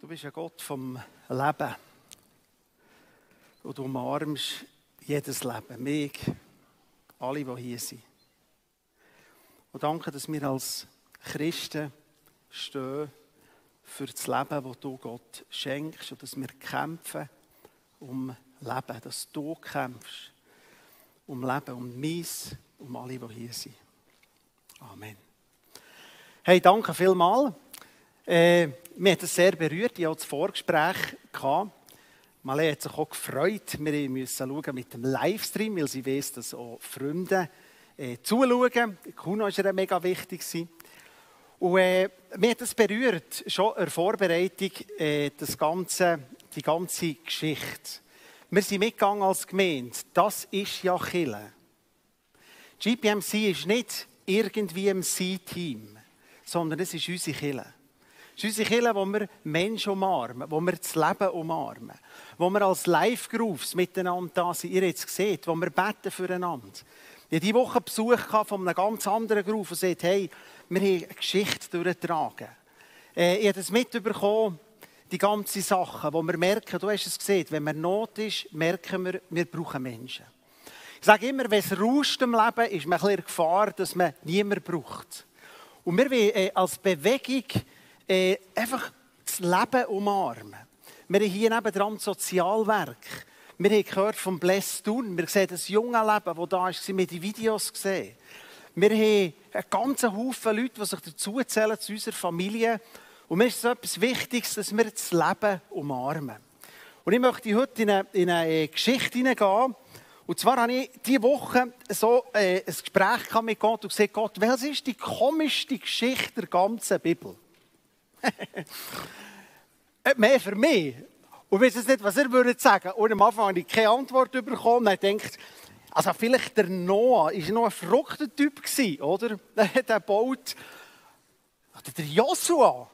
Du bist ein Gott vom Leben. Und du umarmst jedes Leben. Mich, alle, die hier sind. Und danke, dass wir als Christen stehen für das Leben, das du Gott schenkst. Und dass wir kämpfen um Leben. Dass du kämpfst um Leben, um meins, um alle, die hier sind. Amen. Hey, danke vielmals. Äh, mich hat es sehr berührt. Ich hatte das Vorgespräch. Gehabt. Malé hat sich auch gefreut. Wir mussten schauen mit dem Livestream, weil sie weiß, dass auch Freunde äh, zuschauen. Kuno war ihr mega wichtig. Und äh, mich hat es berührt, schon in der Vorbereitung, äh, das ganze, die ganze Geschichte. Wir sind mitgegangen als Gemeinde. Das ist ja Chile. GPMC ist nicht irgendwie im C-Team, sondern es ist unsere Chile. Es ist unsere Kirche, wo wir Menschen umarmen, wo wir das Leben umarmen, wo wir als Live-Groups miteinander da sind. Ihr habt es gesehen, wo wir beten füreinander. Ich hatte diese Woche Besuch von einem ganz anderen Group, der sagt, hey, wir haben eine Geschichte durchgetragen. Äh, ich habe das mitbekommen, die ganzen Sachen, wo wir merken, du hast es gesehen, wenn man Not ist, merken wir, wir brauchen Menschen. Ich sage immer, wenn es rauscht im Leben, ist man ein bisschen in Gefahr, dass man niemanden braucht. Und wir wollen äh, als Bewegung äh, einfach das Leben umarmen. Wir haben hier nebenan Sozialwerk. Wir haben gehört von Bless Thun. Wir sehen das junge Leben, das da ist. Wir haben die Videos gesehen. Wir haben einen ganzen Haufen Leute, die sich dazu zählen, zu unserer Familie. Und mir ist es etwas Wichtiges, dass wir das Leben umarmen. Und ich möchte heute in eine, in eine Geschichte hineingehen. Und zwar habe ich diese Woche so äh, ein Gespräch mit Gott und gesagt, Gott, was ist die komischste Geschichte der ganzen Bibel? Mehr für mich. Und ich weiß nicht, was ihr würdet sagen. Und am Anfang habe ich keine Antwort bekommen. Und ich denkt, also vielleicht der Noah war noch ein verrückter Typ, oder? Der baut, oder der Joshua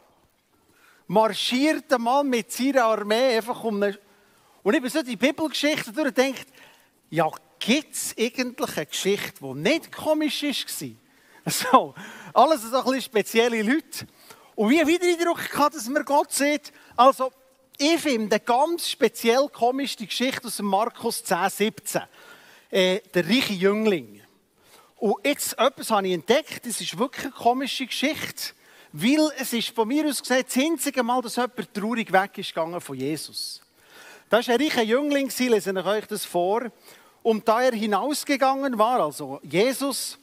marschiert mal mit seiner Armee einfach um eine... Und ich bin so die Bibelgeschichte durch und denkt, ja, gibt es eigentlich eine Geschichte, die nicht komisch war? So, alles so ein bisschen spezielle Leute. Und wie wieder Eindruck gehabt, dass man Gott sieht. Also, ich finde ganz speziell komische Geschichte aus Markus 10, 17. Äh, der reiche Jüngling. Und jetzt etwas habe ich entdeckt, das ist wirklich eine komische Geschichte. Weil es ist von mir aus gesagt, das einzige Mal, dass jemand traurig weg ist gegangen von Jesus. Das war ein reicher Jüngling, lese ich euch das vor. Und da er hinausgegangen war, also Jesus,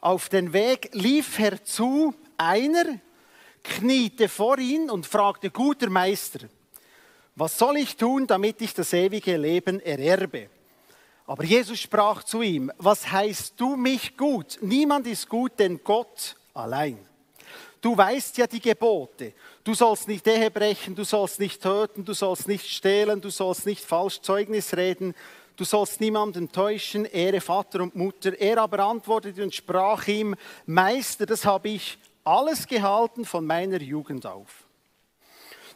auf den Weg lief herzu einer, kniete vor ihn und fragte, guter Meister, was soll ich tun, damit ich das ewige Leben ererbe? Aber Jesus sprach zu ihm, was heißt du mich gut? Niemand ist gut, denn Gott allein. Du weißt ja die Gebote. Du sollst nicht Ehe brechen, du sollst nicht töten, du sollst nicht stehlen, du sollst nicht falsch Zeugnis reden, du sollst niemanden täuschen, ehre Vater und Mutter. Er aber antwortete und sprach ihm, Meister, das habe ich alles gehalten von meiner Jugend auf.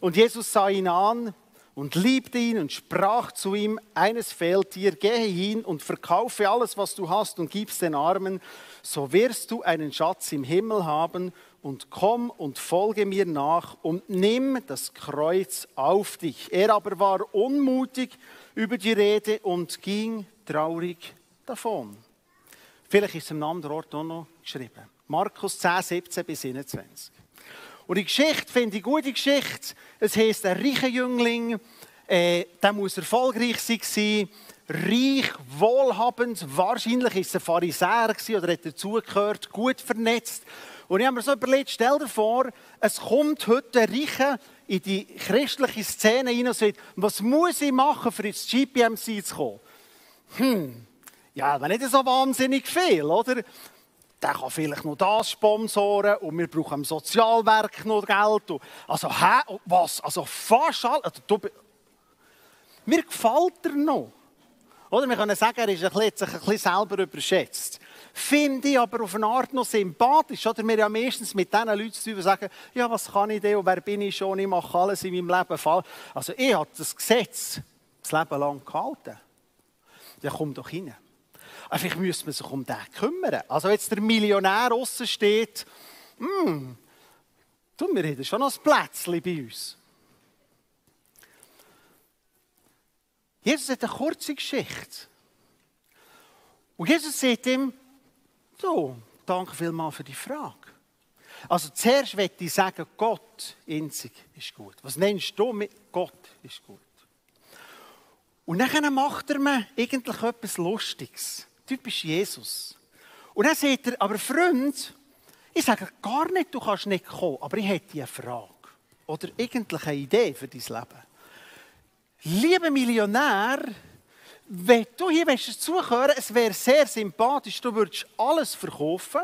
Und Jesus sah ihn an und liebte ihn und sprach zu ihm, eines fehlt dir, gehe hin und verkaufe alles, was du hast und gib's den Armen, so wirst du einen Schatz im Himmel haben und komm und folge mir nach und nimm das Kreuz auf dich. Er aber war unmutig über die Rede und ging traurig davon. Vielleicht ist es am anderen Ort auch noch geschrieben. Markus 10, 17 bis 21. Und die Geschichte finde ich gute Geschichte. Es heißt, ein reicher Jüngling, äh, der muss erfolgreich sein, reich, wohlhabend, wahrscheinlich ist er Pharisäer oder hat dazugehört, gut vernetzt. Und ich habe mir so überlegt, stell dir vor, es kommt heute ein Reicher in die christliche Szene rein und sagt, was muss ich machen, für ins GPMC zu kommen? Hm, ja, aber nicht so wahnsinnig viel, oder? Der kann vielleicht noch das sponsoren und wir brauchen im Sozialwerk noch Geld. also, hä? Was? Also fast alles. Also, mir gefällt er noch. Oder wir können sagen, er ist sich ein bisschen selber überschätzt. Finde ich aber auf eine Art noch sympathisch. Oder wir ja meistens mit diesen Leuten zu tun, sagen, ja, was kann ich denn und wer bin ich schon, ich mache alles in meinem Leben. Also ich habe das Gesetz das Leben lang gehalten. Ja, komm doch rein. Aber vielleicht müsste man sich um den kümmern. Also wenn jetzt der Millionär außen steht, hm, du, wir haben schon noch ein Plätzchen bei uns. Jesus hat eine kurze Geschichte. Und Jesus sagt ihm, so, danke vielmals für die Frage. Also zuerst möchte ich sagen, Gott einzig ist gut. Was nennst du mit Gott ist gut? Und dann macht er mir eigentlich etwas Lustiges. Typisch Jesus. Und dann sagt er, aber Freund, ich sage gar nicht, du kannst nicht kommen, aber ich hätte eine Frage. Oder eigentlich eine Idee für dein Leben. Lieber Millionär, wenn du hier zuhören es wäre sehr sympathisch, du würdest alles verkaufen,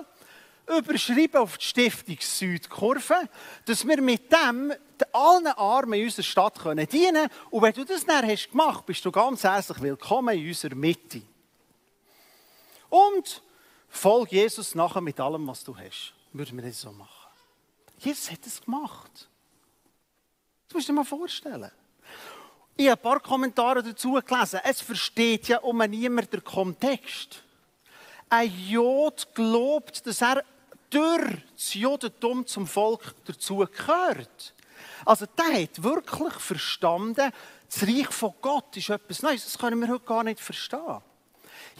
überschreiben auf die Stiftung Südkurve, dass wir mit dem allen Armen in unserer Stadt dienen können. Und wenn du das dann hast gemacht, bist du ganz herzlich willkommen in unserer Mitte. Und folge Jesus nachher mit allem, was du hast. Würden wir das so machen. Jesus hat es gemacht. Das musst du dir mal vorstellen. Ich habe ein paar Kommentare dazu gelesen. Es versteht ja um niemand den Kontext. Ein Jod glaubt, dass er durch das Judentum zum Volk dazu gehört. Also der hat wirklich verstanden, das Reich von Gott ist etwas Neues. Das können wir heute gar nicht verstehen.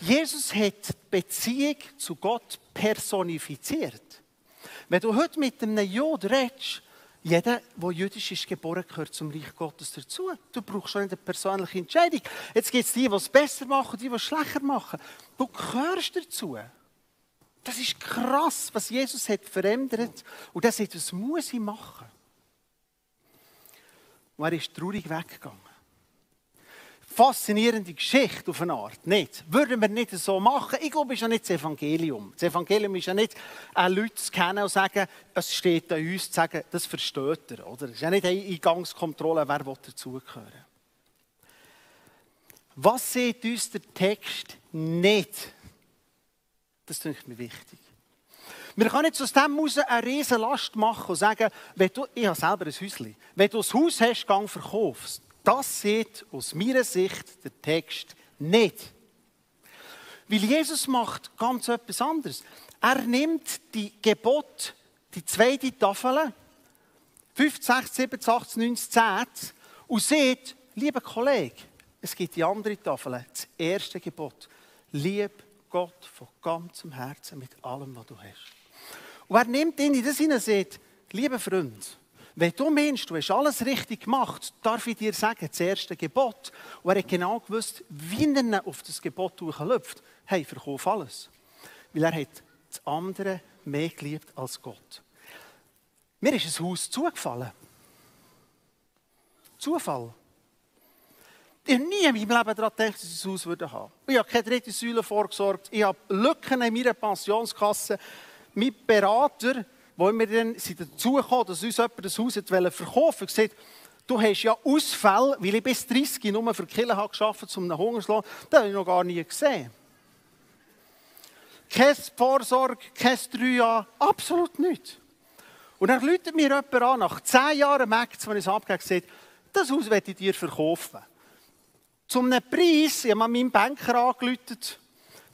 Jesus hat die Beziehung zu Gott personifiziert. Wenn du heute mit einem Jod redest, jeder, der jüdisch ist geboren, gehört zum Reich Gottes dazu. Du brauchst schon eine persönliche Entscheidung. Jetzt gibt es die, die es besser machen, die, die es schlechter machen. Du gehörst dazu. Das ist krass, was Jesus hat verändert. Und das was muss ich machen? Und er ist traurig weggegangen faszinierende Geschichte auf eine Art. Nicht. Würden wir nicht so machen? Ich glaube, es ist ja nicht das Evangelium. Das Evangelium ist ja nicht, äh, Leute zu kennen und sagen, es steht an uns zu sagen, das versteht er. Oder? Es ist ja nicht eine Eingangskontrolle, wer dazugehören Was sieht uns der Text nicht? Das ist mir wichtig. Wir können jetzt aus dem heraus eine riesen Last machen und sagen, wenn du, ich habe selber ein Häuschen, wenn du ein Haus hast, gang verkaufst. Das sieht aus meiner Sicht der Text nicht. Weil Jesus macht ganz etwas anderes. Er nimmt die Gebot, die zweite Tafel, 5, 6, 7, 8, 9, 10 und sieht, lieber Kollege, es gibt die andere Tafel, das erste Gebot. Lieb Gott von ganzem Herzen mit allem, was du hast. Und er nimmt ihn in das hinein und sagt, lieber Freund, wenn du meinst, du hast alles richtig gemacht, darf ich dir sagen, das erste Gebot. Und er genau gewusst, wie er auf das Gebot läuft. Hey, verkauf alles. Weil er hat das andere mehr geliebt als Gott. Mir ist ein Haus zugefallen. Zufall. Ich habe nie in meinem Leben daran gedacht, dass ich ein Haus haben würde. Ich habe keine dritte Säule vorgesorgt. Ich habe Lücken in meiner Pensionskasse. Mein Berater wo wir dann dazu gekommen, dass uns jemand das Haus verkaufen wollte, gesagt, du hast ja Ausfälle, weil ich bis 30 nur für Killer habe gearbeitet, um einen Hungerslohn, das habe ich noch gar nie gesehen. Keine Vorsorge, kein drei Jahre, absolut nichts. Und dann läutet mir jemand an, nach zehn Jahren Max, wenn ich es abgegeben habe, gesagt, das Haus werde ich dir verkaufen. Zum einem Preis, ich habe meinem Banker angerufen,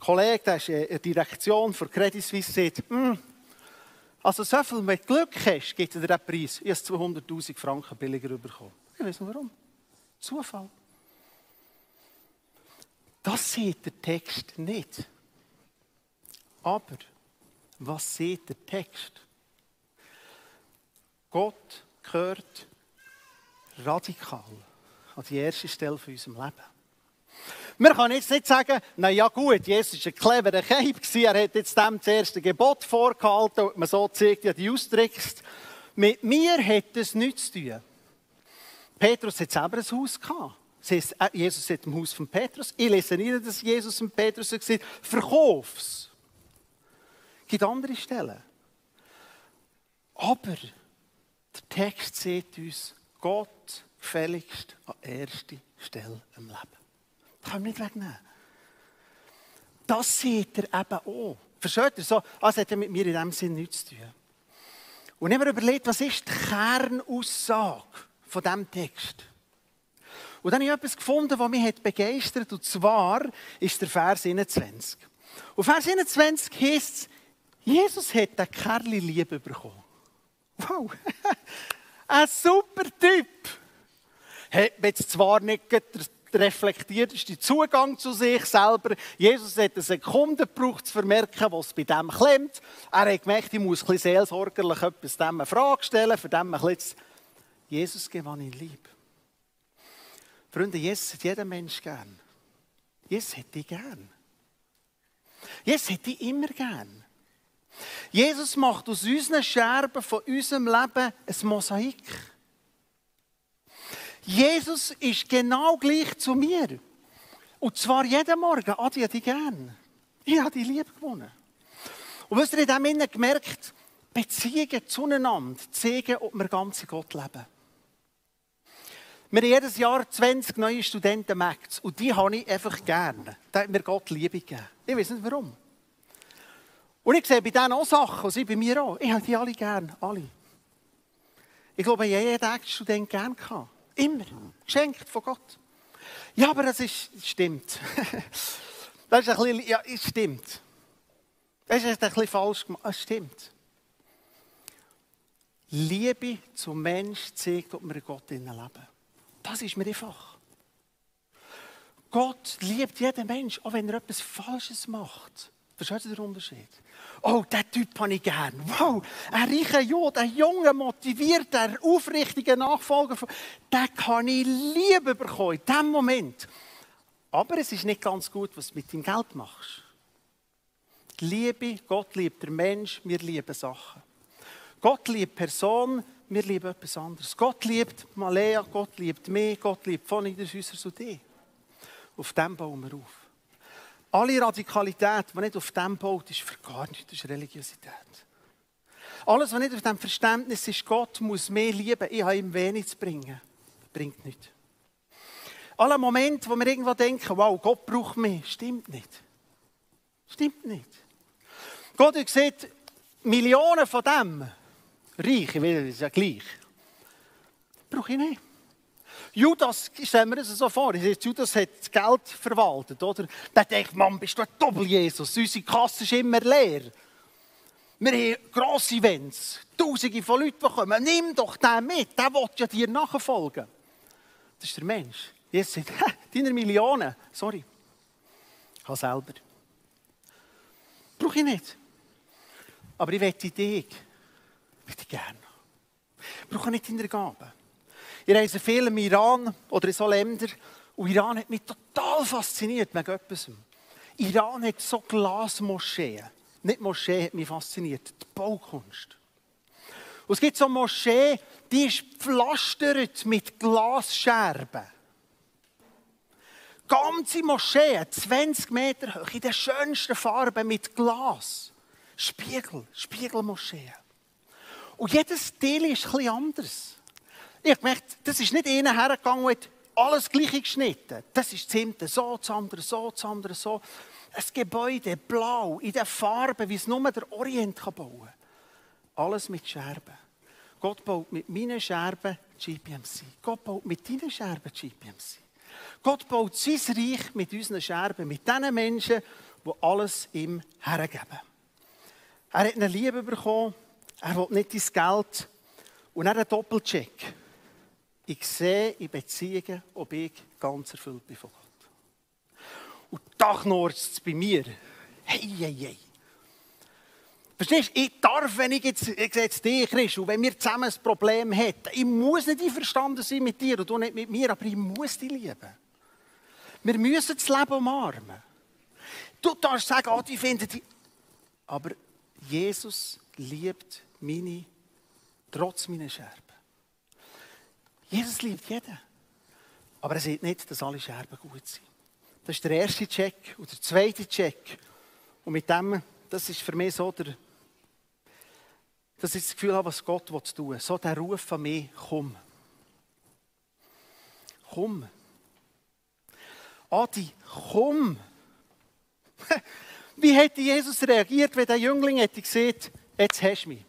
Kollege, der ist in der Direktion für Credit Suisse, sagt, also so viel mit Glück hast, gibt dir den Preis. Ich habe 200'000 Franken billiger bekommen. Ich weiß nicht warum. Zufall. Das sieht der Text nicht. Aber was sieht der Text? Gott gehört radikal an die erste Stelle von unserem Leben. Wir können jetzt nicht sagen, na ja gut, Jesus war ein cleverer Keib, er hat jetzt dem das erste Gebot vorgehalten und man so zeigt, ja die austrickst. Mit mir hat das nichts zu tun. Petrus hat selber ein Haus gehabt. Äh, Jesus hat im Haus von Petrus. Ich lese nicht, dass Jesus und Petrus gesagt haben, verkauf's. Es gibt andere Stellen. Aber der Text sieht uns Gott gefälligst an erster Stelle im Leben. Kann man nicht wegnehmen. Das sieht er eben auch. Versteht ihr? So, also hat er mit mir in diesem Sinn nichts zu tun. Und ich habe mir überlegt, was ist die Kernaussage von diesem Text? Und dann habe ich etwas gefunden, das mich begeistert hat. Und zwar ist der Vers 21. Und Vers 21 heißt es, Jesus hat den Kerl Liebe bekommen. Wow, ein super Typ. Hat jetzt zwar nicht der reflektierteste Zugang zu sich selber. Jesus hat eine Sekunde gebraucht, zu vermerken, was bei dem klemmt. Er hat gemerkt, ich muss ein seelsorgerlich etwas dem eine Frage stellen, für dem ein bisschen Jesus gewann ihn lieb. Freunde, Jesus hat jeden Mensch gern. Jesus hat dich gern. Jesus hat dich immer gern. Jesus macht aus unseren Scherben von unserem Leben ein Mosaik. Jesus ist genau gleich zu mir. Und zwar jeden Morgen. Adi, ich dich gern. Ich habe die Liebe gewonnen. Und was ihr in dem Innen gemerkt, Beziehungen zueinander zeigen, ob wir ganz in Gott leben. Wir haben jedes Jahr 20 neue Studenten Max und die habe ich einfach gerne. Da hat mir Gott Liebe gegeben. Ich weiß nicht warum. Und ich sehe bei denen auch Sachen, sie bei mir auch. Ich habe die alle gern, alle. Ich glaube, ich habe jeden Student gern gehabt. Immer. Geschenkt von Gott. Ja, aber das ist, stimmt. das ist ein bisschen, ja, es stimmt. Das ist ein bisschen falsch gemacht. Es stimmt. Liebe zum Mensch zeigt, ob wir in Gott leben. Das ist mir einfach. Gott liebt jeden Mensch, auch wenn er etwas Falsches macht. Versteht ihr den Unterschied? Oh, der Typ habe ich gern. Wow, ein reicher Jod, ein junger, motivierter, aufrichtiger Nachfolger, den kann ich Liebe bekommen in diesem Moment. Aber es ist nicht ganz gut, was du mit deinem Geld machst. Die Liebe, Gott liebt der Mensch, wir lieben Sachen. Gott liebt Person, wir lieben etwas anderes. Gott liebt Malea, Gott liebt mich, Gott liebt von Niederhäuser zu dir. Auf dem bauen wir auf. Alle Radikalität, die nicht auf dem baut, ist für gar nichts, das ist Religiosität. Alles, was nicht auf dem Verständnis ist, Gott muss mehr lieben, ich habe ihm wenig zu bringen, bringt nichts. Alle Momente, wo wir irgendwo denken, wow, Gott braucht mich, stimmt nicht. Stimmt nicht. Gott gesagt, Millionen von dem, reich, ich will, das ja gleich, brauche ich nicht. Judas, stellen wir uns so vor, Judas hat das Geld verwaltet, oder? Der denkt, Mann, bist du ein Doppel-Jesus, unsere Kasse ist immer leer. Wir haben grosse Events, tausende von Leuten, die kommen. Nimm doch den mit, der will ja dir nachfolgen. Das ist der Mensch. Jesus sagt, deine Millionen, sorry, ich habe selber. Brauche ich nicht. Aber ich wette dich, ich möchte gerne. Brauche nicht deine Gaben. Ich reise viel im Iran oder in so Ländern. Und Iran hat mich total fasziniert wegen etwas. Iran hat so Glasmoscheen. Nicht Moschee hat mich fasziniert, die Baukunst. Und es gibt so eine Moschee, die ist gepflastert mit Glasscherben. Ganze Moschee, 20 Meter hoch, in den schönsten Farben mit Glas. Spiegel, Spiegelmoscheen. Und jedes Teil ist etwas anders. Ich habe gemerkt, das ist nicht einer hergegangen und hat alles gleich geschnitten. Das ist das eine so, das andere so, das andere so. Ein Gebäude, blau, in den Farben, wie es nur der Orient bauen kann. Alles mit Scherben. Gott baut mit meinen Scherben GPMC. Gott baut mit deinen Scherben GPMC. Gott baut sein Reich mit unseren Scherben, mit den Menschen, die alles ihm hergeben. Er hat eine Liebe bekommen, er will nicht dein Geld und er einen Doppelcheck. Ich sehe in Beziehungen, ob ich ganz erfüllt bin von Gott. Und da knurrt es bei mir. Hey, hey, hey. Verstehst du? Ich darf, wenn ich jetzt, ich sehe jetzt dich, Chris, und wenn wir zusammen ein Problem hätten, ich muss nicht einverstanden sein mit dir und du nicht mit mir, aber ich muss dich lieben. Wir müssen das Leben umarmen. Du darfst sagen, oh, die finden die. Aber Jesus liebt meine, trotz meiner Scherben. Jesus liebt jeden. Aber er sieht nicht, dass alle Scherben gut sind. Das ist der erste Check. Und der zweite Check. Und mit dem, das ist für mich so der, dass ich das Gefühl habe, was Gott tun will. So der Ruf von mir, komm. Komm. Adi, komm. Wie hätte Jesus reagiert, wenn der Jüngling hätte gesagt, jetzt hast du mich.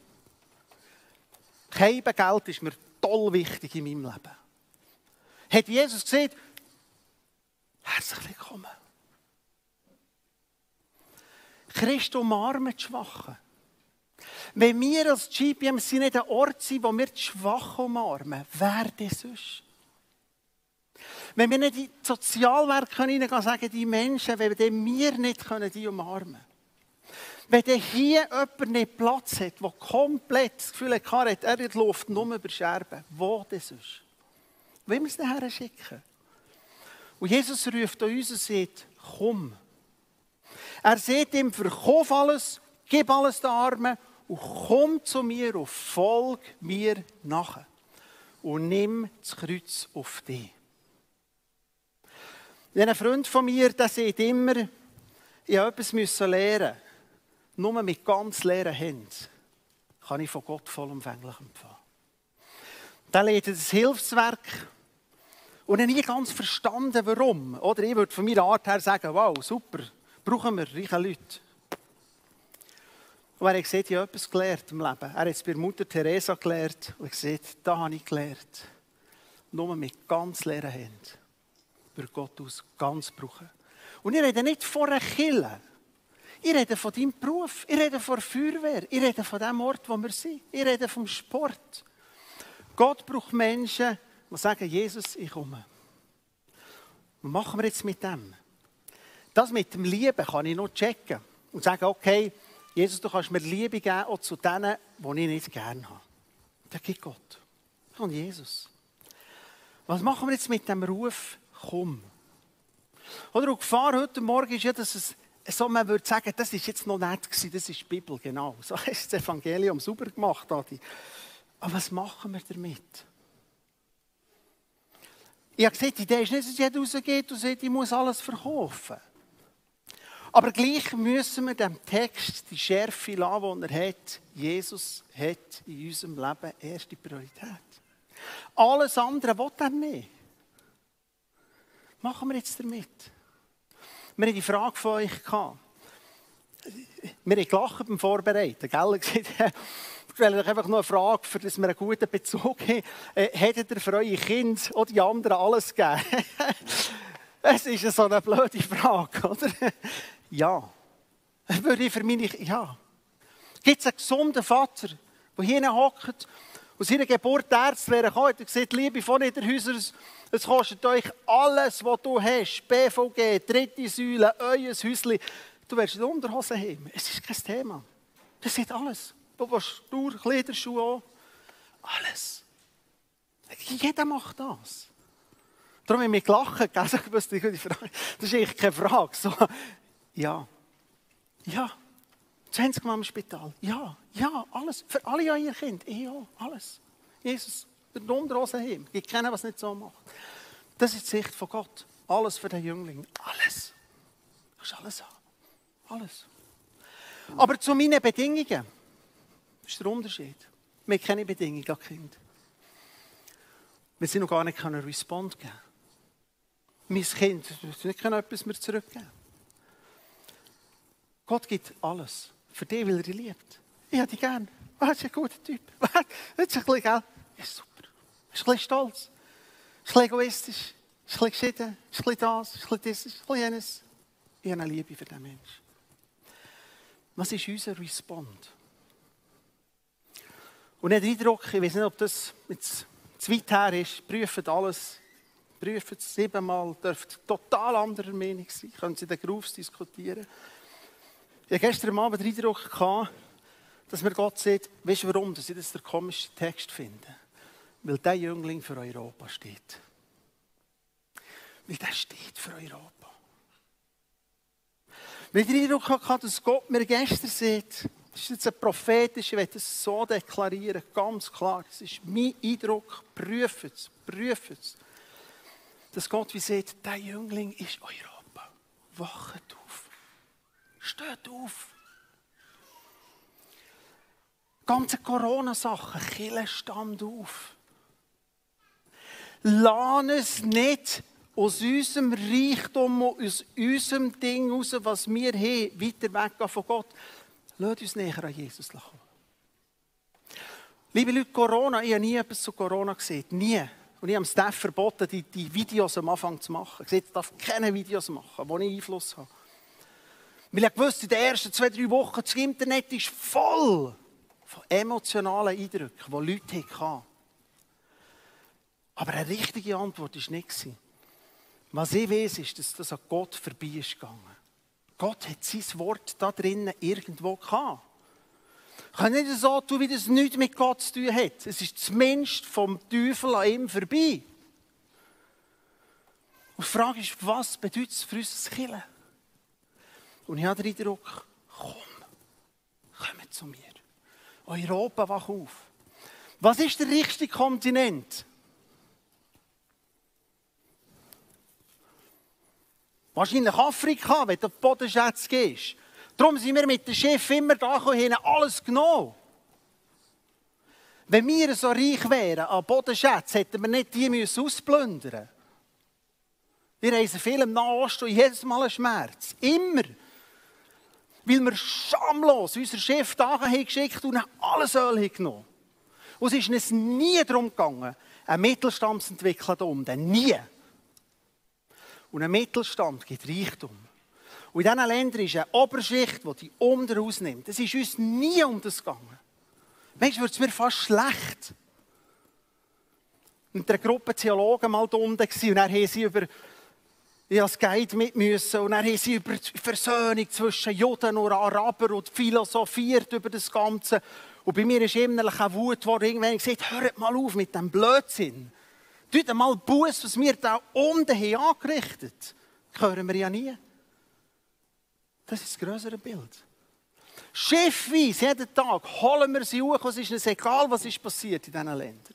Kein Geld ist mir toll wichtig in meinem Leben. Hat Jesus gesagt, herzlich willkommen. Christus umarmt die Schwachen. Wenn wir als GPMC nicht ein Ort sind, wo wir die Schwachen umarmen, wer denn sonst? Wenn wir nicht in die Sozialwerke hineingehen können, sagen die Menschen, wenn wir nicht umarmen können. Wenn hier jemand nicht Platz hat, der komplett das Gefühl hat, er in die Luft nur über wo das ist? Wollen wir es nachher schicken? Und Jesus ruft an uns und sagt, komm. Er sagt ihm, verkauf alles, gib alles den Armen und komm zu mir und folg mir nach. Und nimm das Kreuz auf dich. Ein Freund von mir, der sagt immer, ich habe etwas lernen Nur mit ganz leeren Händen kann ich von Gott vollumfänglich empfangen. Der leitet das Hilfswerk und ich nie ganz verstanden, warum. Oder ich würde von meiner Art her sagen, wow, super, brauchen wir reiche Leute. Und er hat gesagt, ich habe etwas gelernt im Leben. Er hat es bei Mutter Teresa gelernt und gesagt, da habe ich gelernt. Nur mit ganz leeren Händen wird Gott aus ganz brauchen. Und ich rede nicht von einer Kille. Ich rede von deinem Beruf. Ich rede von der Feuerwehr. Ich rede von dem Ort, wo wir sind. Ich rede vom Sport. Gott braucht Menschen, die sagen, Jesus, ich komme. Was machen wir jetzt mit dem? Das mit dem Lieben kann ich noch checken und sagen, okay, Jesus, du kannst mir Liebe geben, auch zu denen, die ich nicht gerne habe. Das gibt Gott. Und Jesus. Was machen wir jetzt mit dem Ruf, komm? Oder die Gefahr heute Morgen ist ja, dass es so, man würde sagen, das ist jetzt noch nett gewesen, das ist die Bibel, genau. So ist das Evangelium super gemacht, Adi. Aber was machen wir damit? Ich habe gesagt, die Idee ist nicht, dass jeder rausgeht und sagt, ich muss alles verkaufen. Aber gleich müssen wir dem Text die Schärfe lassen, die er hat. Jesus hat in unserem Leben erste Priorität. Alles andere will er nicht. Machen wir jetzt damit? Wir haben die Frage von euch gehabt. Wir haben gelacht beim Vorbereiten, gell? Ich stelle euch einfach noch eine Frage, für dass wir einen guten Bezug haben. Äh, hättet ihr für eure Kinder oder die anderen alles gegeben? Es ist so eine blöde Frage, oder? Ja. Würde ich für meine Ja. Gibt es einen gesunden Vater, der hier hockt und seiner Geburt Ärzte wäre gekommen und gesagt, liebe von Niederhäuser, es kostet euch alles, was du hast, BVG, dritte Säule, euer Häuschen. Du wirst in Unterhose haben. Es ist kein Thema. Das ist alles. Du willst durch, Kleiderschuhe an. Alles. Jeder macht das. Darum habe ich mich gelacht. Das ist eigentlich keine Frage. So, ja. Ja. 20 Mal im Spital. Ja. Ja, alles. Für alle eure Kinder. Ja, alles. Jesus, der Unterhose haben. Ich kenne, was nicht so macht. Das ist die Sicht von Gott. Alles für den Jüngling. Alles. Du kannst alles haben. Alles. Aber zu meinen Bedingungen. Ist der Unterschied. Wir haben keine Bedingungen an Kind. Wir sind noch gar nicht einen Respond geben. Mein Kind, wir können etwas mehr zurückgeben. Gott gibt alles. Für dich, weil er dich liebt. Ich habe dich gern. Was ist ein guter Typ? Das ist ein bisschen, gell? Ist super. Ist ein bisschen stolz. Ist ein bisschen egoistisch. Ist ein bisschen geschieden. Ist ein bisschen das. Ist ein bisschen das. Ist ein bisschen jenes. Ich habe eine Liebe für diesen Menschen. Was ist unser Respond? Und nicht Eindruck, ich weiß nicht, ob das jetzt zu weit her ist, prüft alles, prüft es siebenmal, dürft total anderer Meinung sein, können Sie den Grufs diskutieren. Ich hatte gestern Abend den Eindruck, dass mir Gott sagt, weißt du warum dass ich das der komische Text finde? Weil der Jüngling für Europa steht. Weil der steht für Europa. Weil ich den Eindruck hatte, dass Gott mir gestern sagt, das ist jetzt ein prophetisch, ich werde es so deklarieren, ganz klar. Das ist mein Eindruck, prüft es, prüft es. Dass Gott wie sagt, der Jüngling ist Europa. Wachet auf. Steht auf. Ganze Corona-Sachen, Kille stand auf. Lass es nicht aus unserem Reichtum, aus unserem Ding raus, was wir haben, weiter weggehen von Gott. Lass uns näher an Jesus kommen. Liebe Leute, Corona, ich habe nie etwas zu Corona gesehen. Nie. Und ich habe Staff verboten, die, die Videos am Anfang zu machen. Ich darf keine Videos machen, wo ich Einfluss habe. Weil ich wusste, in den ersten zwei, drei Wochen, das Internet ist voll von emotionalen Eindrücken, die Leute hatten. Aber eine richtige Antwort war nicht. Was ich weiß, ist, dass das an Gott vorbei ist gegangen. Gott hat sein Wort da drinnen irgendwo gehabt. Ich kann nicht so tun, wie das nichts mit Gott zu tun hat. Es ist zumindest vom Teufel an ihm vorbei. Und die Frage ist, was bedeutet es für uns das Killen? Und ich habe den Eindruck, komm, komm zu mir. Europa, wach auf. Was ist der richtige Kontinent? Wahrscheinlich Afrika, wenn du auf Bodenschätze gehst. Darum sind wir mit dem Schiff immer da und haben alles genommen. Wenn wir so reich wären an Bodenschätzen, hätten wir nicht die müssen ausplündern Wir reisen viel im Nahen Osten und jedes Mal einen Schmerz. Immer. Weil wir schamlos unser Schiff da haben geschickt und alles Öl genommen Und es ist uns nie darum gegangen, einen Mittelstand zu entwickeln. Nie. Und ein Mittelstand gibt Reichtum. Und in diesen Ländern ist eine Oberschicht, die die unten rausnimmt. Es ist uns nie um das gegangen. Manchmal wird es mir fast schlecht. Mit einer Gruppe Theologen mal da unten und dann haben sie über, ich als Guide mit müssen, und dann haben sie über die Versöhnung zwischen Juden und Arabern und philosophiert über das Ganze. Und bei mir ist innerlich eine Wut geworden, irgendwann gesagt, hört mal auf mit dem Blödsinn. Tut einmal Buß, was wir da unten haben angerichtet haben. hören wir ja nie. Das ist das größere Bild. Schiffweise, jeden Tag, holen wir sie hoch. Es ist uns egal, was ist passiert in diesen Ländern.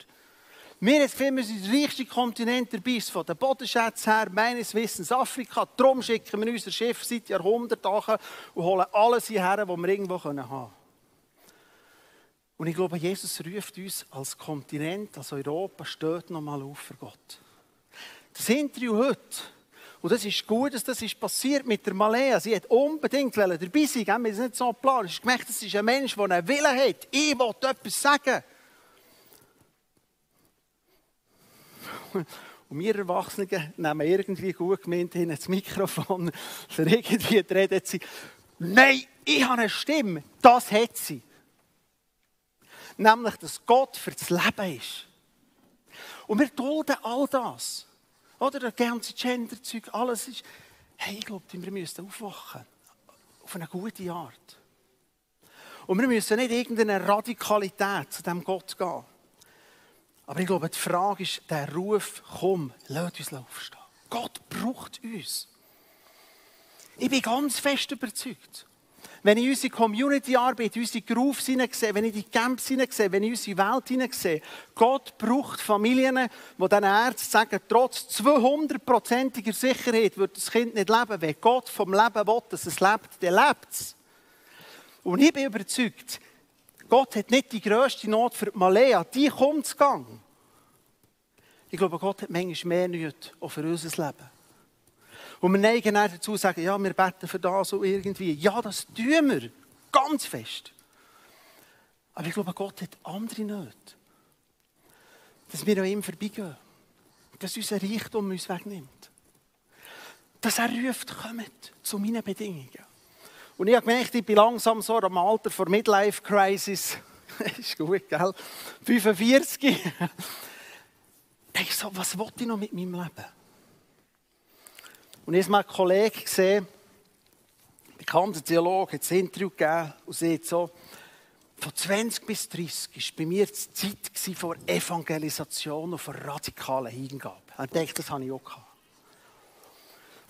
Wir jetzt finden wir der reichste Kontinent dabei ist von den Bodenschätzen her, meines Wissens Afrika. Darum schicken wir unser Schiff seit Jahrhunderten und holen alles hierher, was wir irgendwo haben können. Und ich glaube, Jesus ruft uns als Kontinent, als Europa, steht nochmal auf für Gott. Das Interview heute, und das ist gut, dass das ist passiert mit der Malea. Sie hat unbedingt dabei sein wollen. Wir sind nicht so plan. Ich gemerkt, das ist ein Mensch, der einen Willen hat. Ich will etwas sagen. Und wir Erwachsenen nehmen irgendwie gut gemeint hin das Mikrofon, für irgendwie redet sie. Nein, ich habe eine Stimme. Das hat sie nämlich, dass Gott für das Leben ist. Und wir dulden all das. Oder das ganze Gender-Zeug, alles ist. Hey, ich glaube, wir müssen aufwachen. Auf eine gute Art. Und wir müssen nicht irgendeine Radikalität zu dem Gott gehen. Aber ich glaube, die Frage ist, der Ruf, komm, lass uns aufstehen. Gott braucht uns. Ich bin ganz fest überzeugt. Wenn ich unsere Community-Arbeit, unsere Grooves sehe, wenn ich die Camps sehe, wenn ich unsere Welt sehe, Gott braucht Familien, die den Ärzten sagen, trotz 200%iger Sicherheit wird das Kind nicht leben. Wenn Gott vom Leben will, dass es lebt, dann lebt es. Und ich bin überzeugt, Gott hat nicht die grösste Not für die Malea, die kommt zu Gang. Ich glaube, Gott hat manchmal mehr Not auch für unser Leben. Und wir neigen dazu sagen, ja, wir beten für das so irgendwie. Ja, das tun wir. Ganz fest. Aber ich glaube, Gott hat andere nicht. Dass wir an ihm vorbeigehen. Dass unser Reichtum uns wegnimmt. Dass er ruft, kommt zu meinen Bedingungen. Und ich habe gemerkt, ich bin langsam so am Alter vor Midlife Crisis. ist gut, gell? 45. ich so, was wollte ich noch mit meinem Leben? Und ich habe einen Kollegen gesehen, ein bekannter Theologe, hat ein Interview gegeben und sagt so, von 20 bis 30 war bei mir die Zeit vor Evangelisation und vor radikaler Hingabe. Ich denke, das habe ich auch gehabt.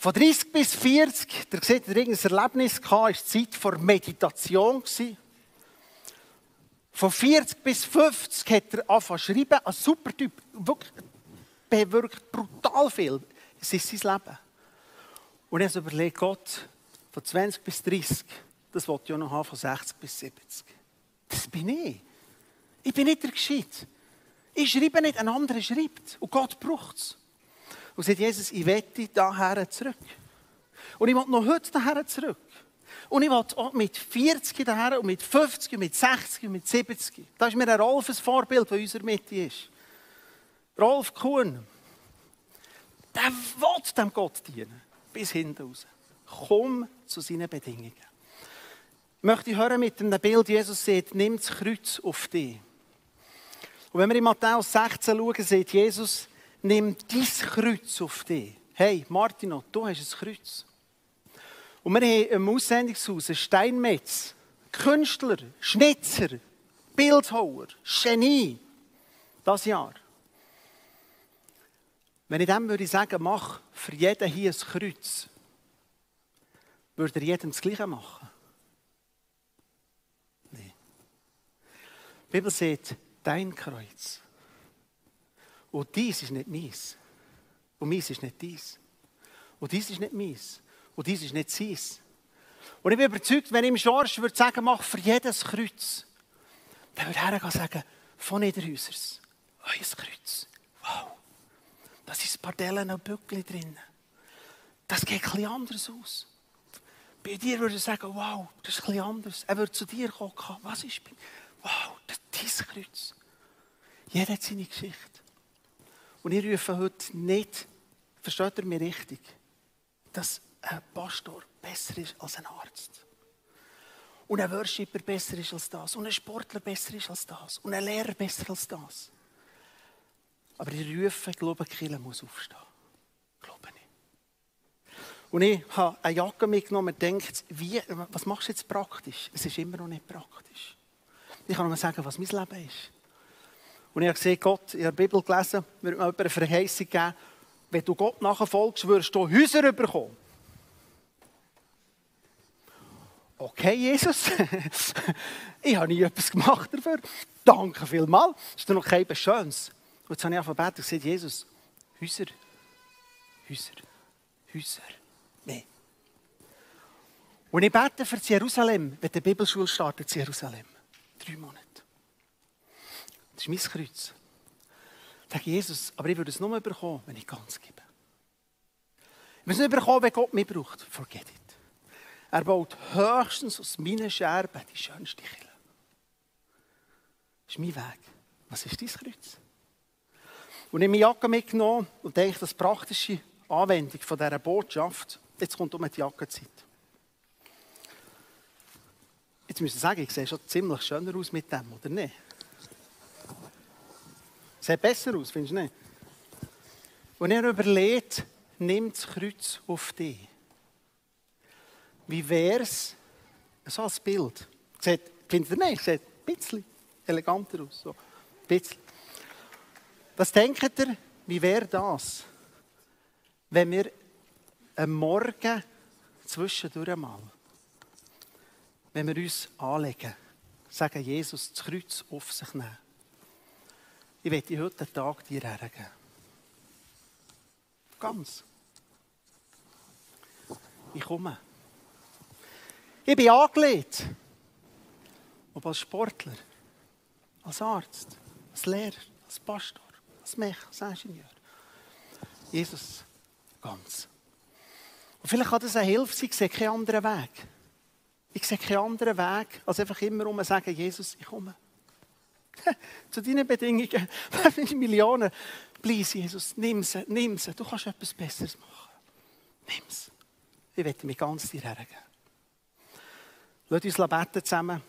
Von 30 bis 40, der sieht, er irgendein Erlebnis gehabt, war die Zeit vor Meditation. Von 40 bis 50 hat er angefangen zu schreiben, ein super Typ, wirklich bewirkt brutal viel. Es ist sein Leben. Und habe überlegt, Gott, von 20 bis 30, das wollte ich auch noch haben, von 60 bis 70. Das bin ich. Ich bin nicht der Gescheit. Ich schreibe nicht, ein anderer schreibt. Und Gott braucht es. Und sagt Jesus, ich wette daher zurück. Und ich will noch heute daher zurück. Und ich will auch mit 40 daher und mit 50 und mit 60 und mit 70. Da ist mir ein Rolf ein Vorbild, der in unserer Mitte ist. Rolf Kuhn. Der will dem Gott dienen bis hinten raus. Komm zu seinen Bedingungen. Ich möchte hören mit einem Bild, Jesus sagt, nimm das Kreuz auf dich. Und wenn wir in Matthäus 16 schauen, sagt Jesus, nimm dein Kreuz auf dich. hey Martino, du hast ein Kreuz. Und wir haben im Aussendungshaus einen Steinmetz, Künstler, Schnitzer, Bildhauer, Genie, das Jahr. Wenn ich dem würde sagen, mach für jeden hier ein Kreuz, würde er jedem das Gleiche machen? Nein. Die Bibel sagt, dein Kreuz. Und dies ist nicht meins. Und meins ist nicht dies. Und dies ist nicht meins. Und dies ist nicht seins. Und ich bin überzeugt, wenn ich im Schorsch würde sagen, mach für jedes Kreuz, dann würde er sagen, von Niederhäusers, euer Kreuz. Wow. Da sind ein paar Dellen und Bückchen drin. Das geht etwas anders aus. Bei dir würde er sagen, wow, das ist etwas anders. Er würde zu dir kommen, was ist bei Wow, das ist dein Kreuz. Jeder hat seine Geschichte. Und ich rufe heute nicht, versteht ihr mich richtig, dass ein Pastor besser ist als ein Arzt. Und ein Worshipper besser ist als das. Und ein Sportler besser ist als das. Und ein Lehrer besser als das. Aber ich rufe, ich glaube, Kille muss aufstehen. Glaube ich. Und ich habe eine Jacke mitgenommen und denkt, wie, was machst du jetzt praktisch? Es ist immer noch nicht praktisch. Ich kann nur sagen, was mein Leben ist. Und ich habe gesehen, Gott, in der Bibel gelesen, wird mir eine Verheißung geben, wenn du Gott nachfolgst, wirst du Häuser bekommen. Okay, Jesus, ich habe nie etwas gemacht dafür. Danke vielmals. Das ist doch noch kein Schönes. Und jetzt habe ich angefangen und gesagt, Jesus, Häuser, Häuser, Häuser. Nein. Und ich bete für Jerusalem, wenn die Bibelschule startet, Jerusalem. Drei Monate. Das ist mein Kreuz. Ich sage Jesus, aber ich würde es nur bekommen, wenn ich ganz gebe. Ich würde es nicht bekommen, wenn Gott mich braucht. Forget it. Er baut höchstens aus meinen Scherben die schönste Kille. Das ist mein Weg. Was ist dein Kreuz? Und ich habe meine Jacke mitgenommen und denke, das praktische Anwendung von dieser Botschaft, jetzt kommt um die Jackenzeit. Jetzt müsst ihr sagen, ich sehe schon ziemlich schöner aus mit dem, oder nicht? Sieht besser aus, findest du nicht? Und er überlegt, nimm das Kreuz auf dich. Wie wäre es, so als Bild? Sieht, findet ihr nicht? Sieht ein bisschen eleganter aus. So. Bisschen. Was denkt ihr, wie wäre das, wenn wir am Morgen zwischendurch mal, wenn wir uns anlegen, sagen, Jesus, das Kreuz auf sich nehmen. Ich werde heute den Tag dir hergeben. Ganz. Ich komme. Ich bin angelegt. Ob als Sportler, als Arzt, als Lehrer, als Pastor, als Mech, als Ingenieur. Jesus, ganz. Und vielleicht kann das eine Hilfe sein, ich sehe keinen anderen Weg. Ich sehe keinen anderen Weg, als einfach immer um zu sagen, Jesus, ich komme. Zu deinen Bedingungen, meine Millionen. Please, Jesus, nimm sie, nimm sie. Du kannst etwas Besseres machen. Nimm sie. Ich werde mich ganz dir hergeben. Lass uns beten zusammen.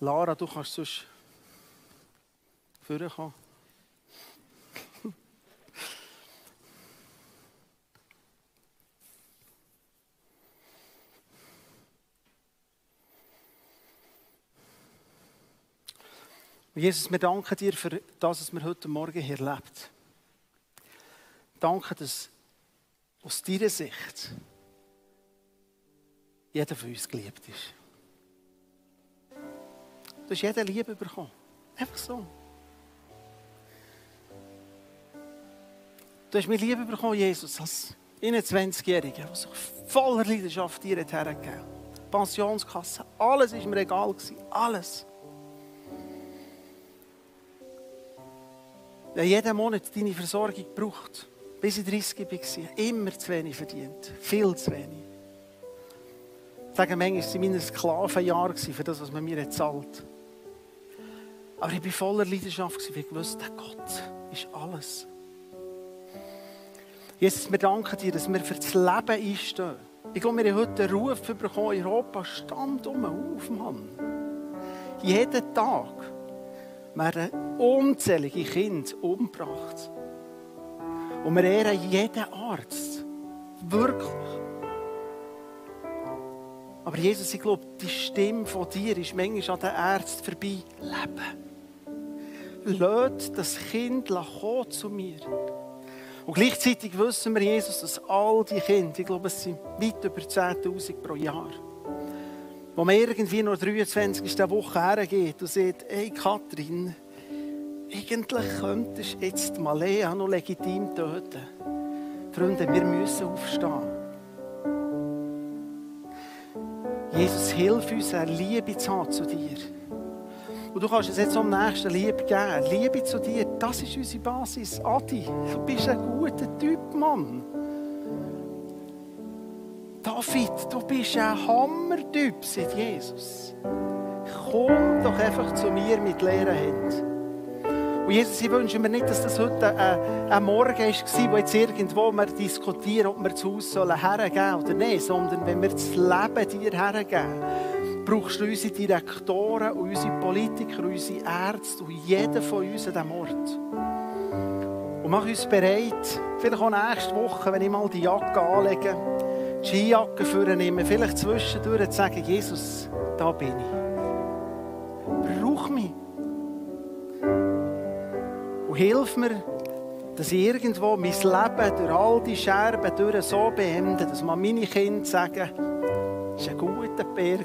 Lara, du kannst sonst vorkommen. Jesus, wir danken dir für das, was wir heute Morgen hier erlebt. Danke, dass aus deiner Sicht jeder von uns geliebt ist. Du hast jede Liebe bekommen. Einfach so. Du hast mir Liebe bekommen, Jesus, als 21-Jähriger, der sich voller Leidenschaft dir hergegeben hat. Pensionskasse, alles war mir egal. Alles. Habe jeden Monat deine Versorgung gebraucht. Bis ich 30 war. Immer zu wenig verdient. Viel zu wenig. Ich sage manchmal, es waren meine Sklavenjahre für das, was man mir gezahlt hat. Aber ich war voller Leidenschaft, weil ich wusste, Gott ist alles. Jesus, wir danken dir, dass wir für das Leben einstehen. Ich glaube, wir haben heute einen Ruf bekommen, Europa stand um auf, Mann. Jeden Tag werden unzählige Kinder umgebracht. Und wir ehren jeden Arzt, Wirklich. Aber Jesus, ich glaube, die Stimme von dir ist manchmal an den Ärzten vorbei. Leben. Lass das Kind kommen zu mir. Und gleichzeitig wissen wir, Jesus, dass all die Kinder, ich glaube, es sind weit über 10.000 pro Jahr, wo man irgendwie noch 23. Woche hergeht und sagt, hey Kathrin, eigentlich könntest du jetzt Malea noch legitim töten. Freunde, wir müssen aufstehen. Jesus, hilf uns, eine Liebe zu haben zu dir. Und du kannst es jetzt am nächsten Liebe geben. Liebe zu dir, das ist unsere Basis. Adi, du bist ein guter Typ, Mann. David, du bist ein Hammertyp, sagt Jesus. Komm doch einfach zu mir mit leeren Händen. Und Jesus, ich wünsche mir nicht, dass das heute ein, ein Morgen war, wo jetzt irgendwo wir diskutieren, ob wir zu Hause hergeben sollen oder nicht, sondern wenn wir das Leben dir hergeben, brauchst du unsere Direktoren und unsere Politiker, unsere Ärzte und jeden von uns an diesem Ort. Und mach uns bereit, vielleicht auch nächste Woche, wenn ich mal die Jacke anlege, Skijacke vornehme, vielleicht zwischendurch zu sagen, Jesus, da bin ich. Brauch mich. Und hilf mir, dass ich irgendwo mein Leben durch all die Scherben durch so beende, dass man meine Kinder sagen, es war ein guter Bär.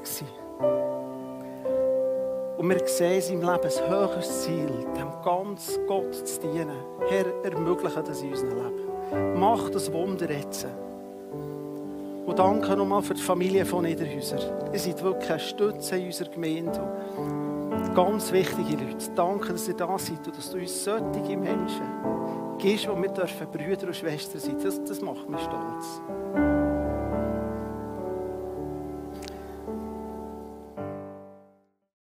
Und wir sehen in seinem Leben ein höheres Ziel, dem ganz Gott zu dienen. Herr, ermögliche das in unserem Leben. Mach das Wunder jetzt. Und danke nochmal für die Familie von Niederhäuser. Ihr seid wirklich eine Stütze in unserer Gemeinde. Ganz wichtige Leute. Danke, dass ihr da seid und dass du uns solche Menschen gibst, wo wir dürfen Brüder und Schwestern sein. Das, das macht mich stolz.